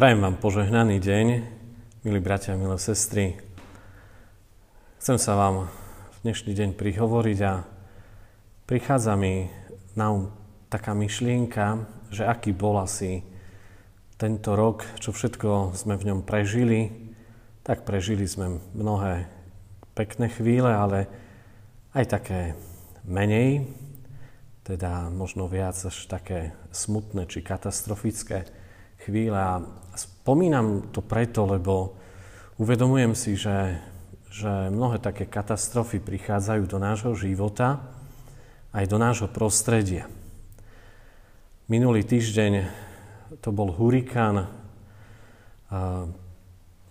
Prajem vám požehnaný deň, milí bratia, milé sestry. Chcem sa vám v dnešný deň prihovoriť a prichádza mi na um taká myšlienka, že aký bol asi tento rok, čo všetko sme v ňom prežili. Tak prežili sme mnohé pekné chvíle, ale aj také menej, teda možno viac až také smutné či katastrofické chvíle. A spomínam to preto, lebo uvedomujem si, že, že mnohé také katastrofy prichádzajú do nášho života, aj do nášho prostredia. Minulý týždeň to bol hurikán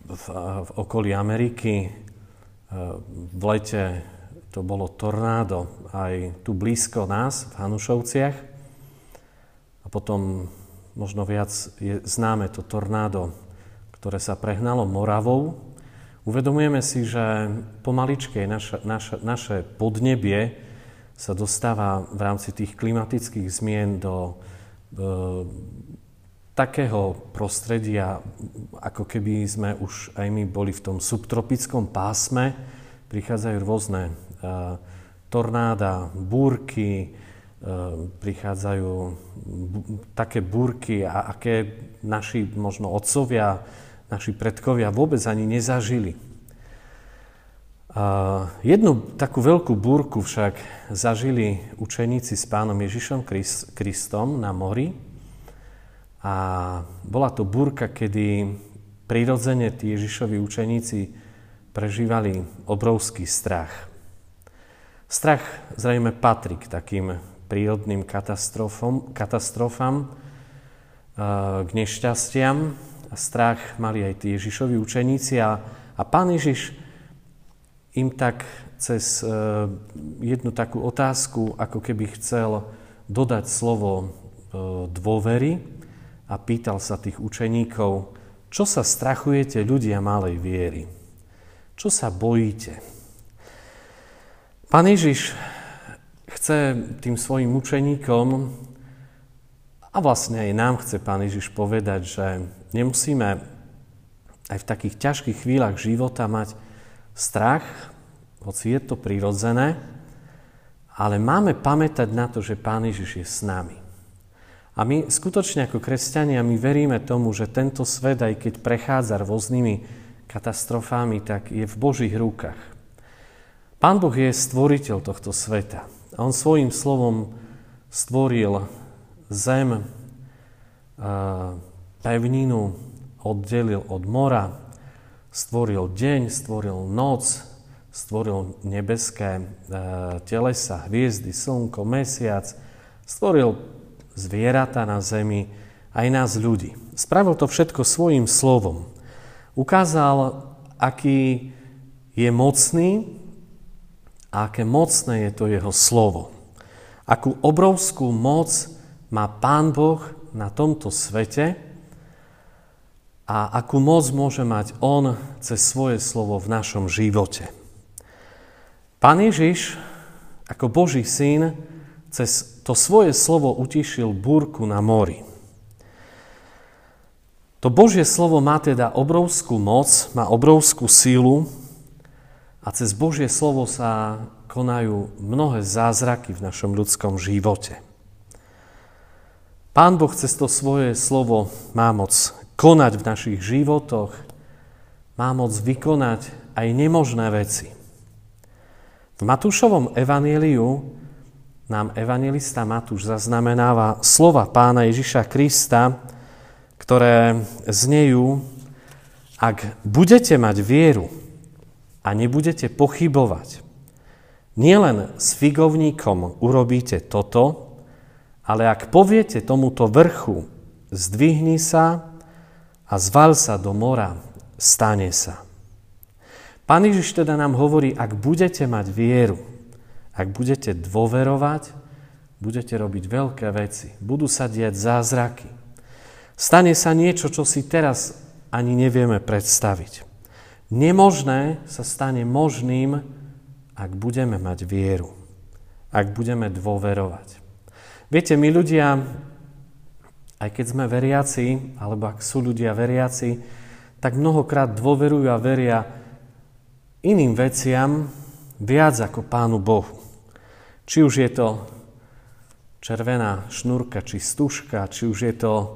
v, v okolí Ameriky. V lete to bolo tornádo aj tu blízko nás, v Hanušovciach. A potom možno viac je známe to tornádo, ktoré sa prehnalo Moravou. Uvedomujeme si, že pomaličke naša, naša, naše podnebie sa dostáva v rámci tých klimatických zmien do takého prostredia, ako keby sme už aj my boli v tom subtropickom pásme, prichádzajú rôzne e, tornáda, búrky, e, prichádzajú také búrky, a aké naši možno otcovia, naši predkovia vôbec ani nezažili. Jednu takú veľkú búrku však zažili učeníci s pánom Ježišom Kristom na mori. A bola to búrka, kedy prirodzene tí Ježišovi učeníci prežívali obrovský strach. Strach zrejme patrí k takým prírodným katastrofom, katastrofám, k nešťastiam. Strach mali aj tí Ježišovi učeníci. A, a pán Ježiš im tak cez e, jednu takú otázku, ako keby chcel dodať slovo e, dôvery a pýtal sa tých učeníkov, čo sa strachujete ľudia malej viery? Čo sa bojíte? Pán Ježiš chce tým svojim učeníkom a vlastne aj nám chce Pán Ježiš povedať, že nemusíme aj v takých ťažkých chvíľach života mať strach, hoci je to prirodzené, ale máme pamätať na to, že Pán Ježiš je s nami. A my skutočne ako kresťania, my veríme tomu, že tento svet, aj keď prechádza rôznymi katastrofami, tak je v Božích rukách. Pán Boh je stvoriteľ tohto sveta. A On svojim slovom stvoril zem, pevninu, oddelil od mora, stvoril deň, stvoril noc, stvoril nebeské e, telesa, hviezdy, slnko, mesiac, stvoril zvieratá na zemi, aj nás ľudí. Spravil to všetko svojim slovom. Ukázal, aký je mocný a aké mocné je to jeho slovo. Akú obrovskú moc má Pán Boh na tomto svete, a akú moc môže mať On cez svoje slovo v našom živote. Pán Ježiš, ako Boží syn, cez to svoje slovo utišil búrku na mori. To Božie slovo má teda obrovskú moc, má obrovskú sílu a cez Božie slovo sa konajú mnohé zázraky v našom ľudskom živote. Pán Boh cez to svoje slovo má moc konať v našich životoch, má moc vykonať aj nemožné veci. V Matúšovom evanieliu nám evangelista Matúš zaznamenáva slova pána Ježiša Krista, ktoré znejú, ak budete mať vieru a nebudete pochybovať, nielen s figovníkom urobíte toto, ale ak poviete tomuto vrchu, zdvihni sa a zval sa do mora, stane sa. Pán Ježiš teda nám hovorí, ak budete mať vieru, ak budete dôverovať, budete robiť veľké veci, budú sa diať zázraky. Stane sa niečo, čo si teraz ani nevieme predstaviť. Nemožné sa stane možným, ak budeme mať vieru, ak budeme dôverovať. Viete, my ľudia Aj keď sme veriaci, alebo ak sú ľudia veriaci, tak mnohokrát dôverujú a veria iným veciam viac ako Pánu Bohu. Či už je to červená šnúrka, či stužka, či už je to e,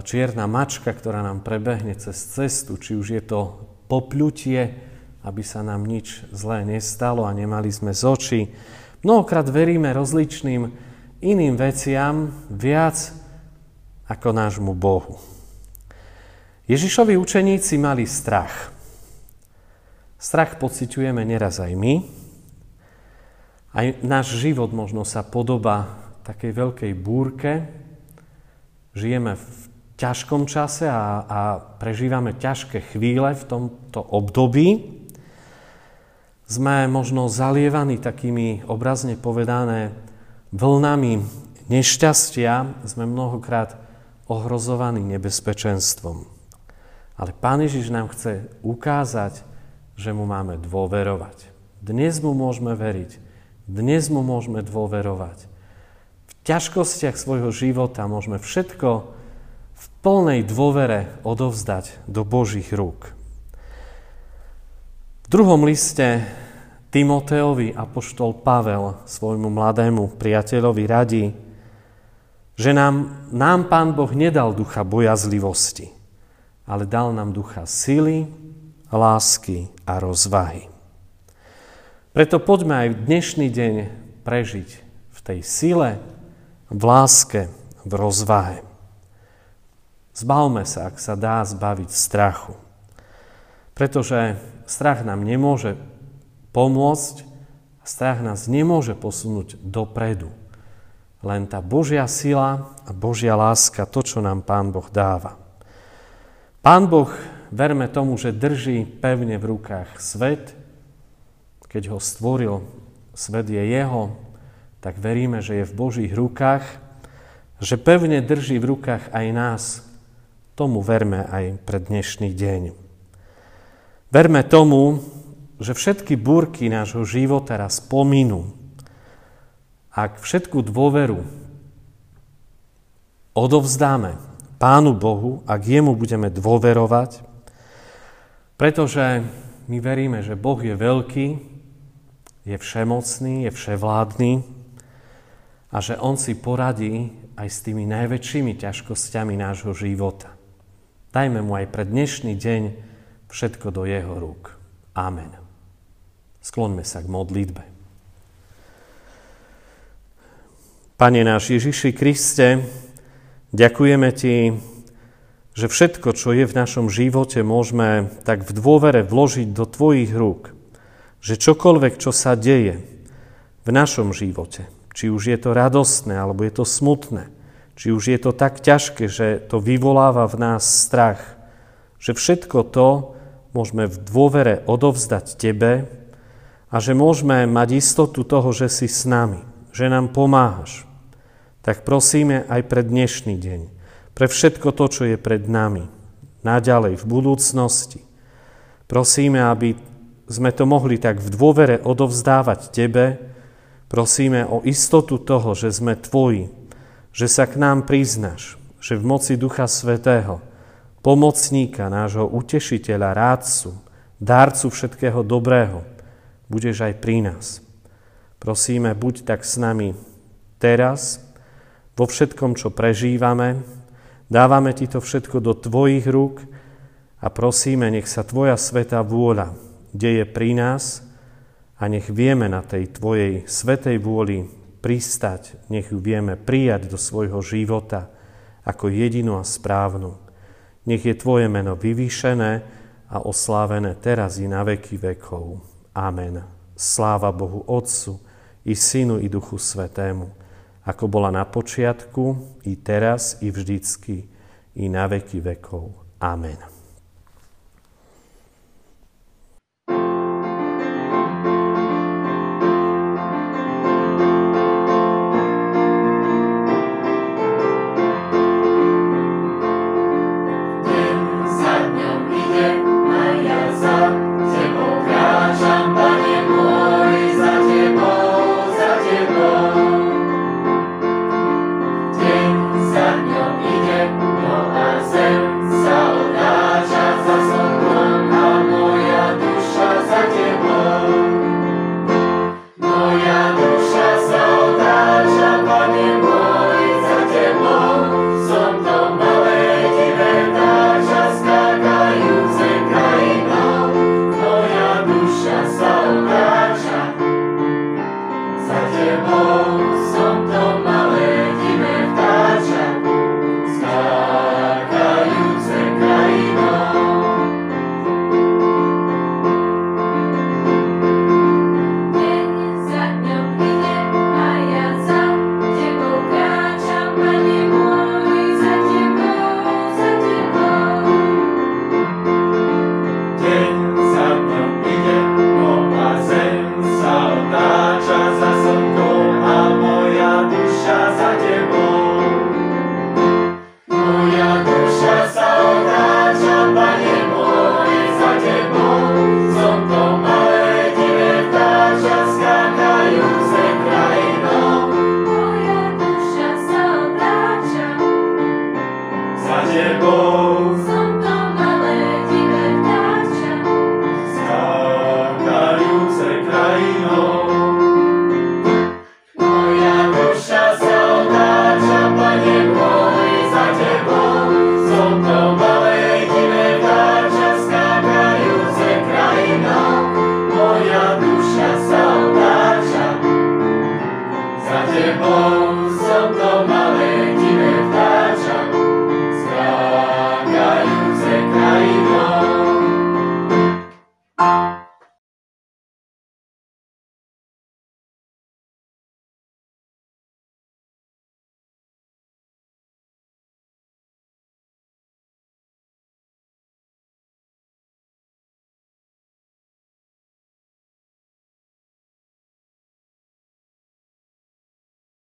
čierna mačka, ktorá nám prebehne cez cestu, či už je to popľutie, aby sa nám nič zlé nestalo a nemali sme z očí. Mnohokrát veríme rozličným iným veciam viac ako nášmu Bohu. Ježišovi učeníci mali strach. Strach pociťujeme neraz aj my. Aj náš život možno sa podoba takej veľkej búrke. Žijeme v ťažkom čase a, a prežívame ťažké chvíle v tomto období. Sme možno zalievaní takými obrazne povedané vlnami nešťastia, sme mnohokrát ohrozovaní nebezpečenstvom. Ale Pán Ježiš nám chce ukázať, že mu máme dôverovať. Dnes mu môžeme veriť. Dnes mu môžeme dôverovať. V ťažkostiach svojho života môžeme všetko plnej dôvere odovzdať do Božích rúk. V druhom liste Timoteovi apoštol Pavel svojmu mladému priateľovi radí, že nám, nám Pán Boh nedal ducha bojazlivosti, ale dal nám ducha sily, lásky a rozvahy. Preto poďme aj dnešný deň prežiť v tej sile, v láske, v rozvahe. Zbavme sa, ak sa dá zbaviť strachu. Pretože strach nám nemôže pomôcť strach nás nemôže posunúť dopredu. Len tá Božia sila a Božia láska, to, čo nám Pán Boh dáva. Pán Boh, verme tomu, že drží pevne v rukách svet. Keď ho stvoril, svet je jeho, tak veríme, že je v Božích rukách, že pevne drží v rukách aj nás. Tomu verme aj pre dnešný deň. Verme tomu, že všetky búrky nášho života raz pominú ak všetku dôveru odovzdáme Pánu Bohu, ak jemu budeme dôverovať, pretože my veríme, že Boh je veľký, je všemocný, je vševládny a že On si poradí aj s tými najväčšími ťažkosťami nášho života. Dajme mu aj pre dnešný deň všetko do jeho rúk. Amen. Skloňme sa k modlitbe. Pane náš Ježiši Kriste, ďakujeme Ti, že všetko, čo je v našom živote, môžeme tak v dôvere vložiť do Tvojich rúk. Že čokoľvek, čo sa deje v našom živote, či už je to radostné, alebo je to smutné, či už je to tak ťažké, že to vyvoláva v nás strach, že všetko to môžeme v dôvere odovzdať Tebe a že môžeme mať istotu toho, že si s nami, že nám pomáhaš, tak prosíme aj pre dnešný deň, pre všetko to, čo je pred nami, naďalej v budúcnosti. Prosíme, aby sme to mohli tak v dôvere odovzdávať Tebe, prosíme o istotu toho, že sme Tvoji, že sa k nám priznáš, že v moci Ducha Svetého, pomocníka, nášho utešiteľa, rádcu, dárcu všetkého dobrého, budeš aj pri nás. Prosíme, buď tak s nami teraz, vo všetkom, čo prežívame. Dávame Ti to všetko do Tvojich rúk a prosíme, nech sa Tvoja svetá vôľa deje pri nás a nech vieme na tej Tvojej svetej vôli pristať, nech ju vieme prijať do svojho života ako jedinú a správnu. Nech je Tvoje meno vyvýšené a oslávené teraz i na veky vekov. Amen. Sláva Bohu Otcu i Synu i Duchu Svetému ako bola na počiatku, i teraz, i vždycky, i na veky vekov. Amen.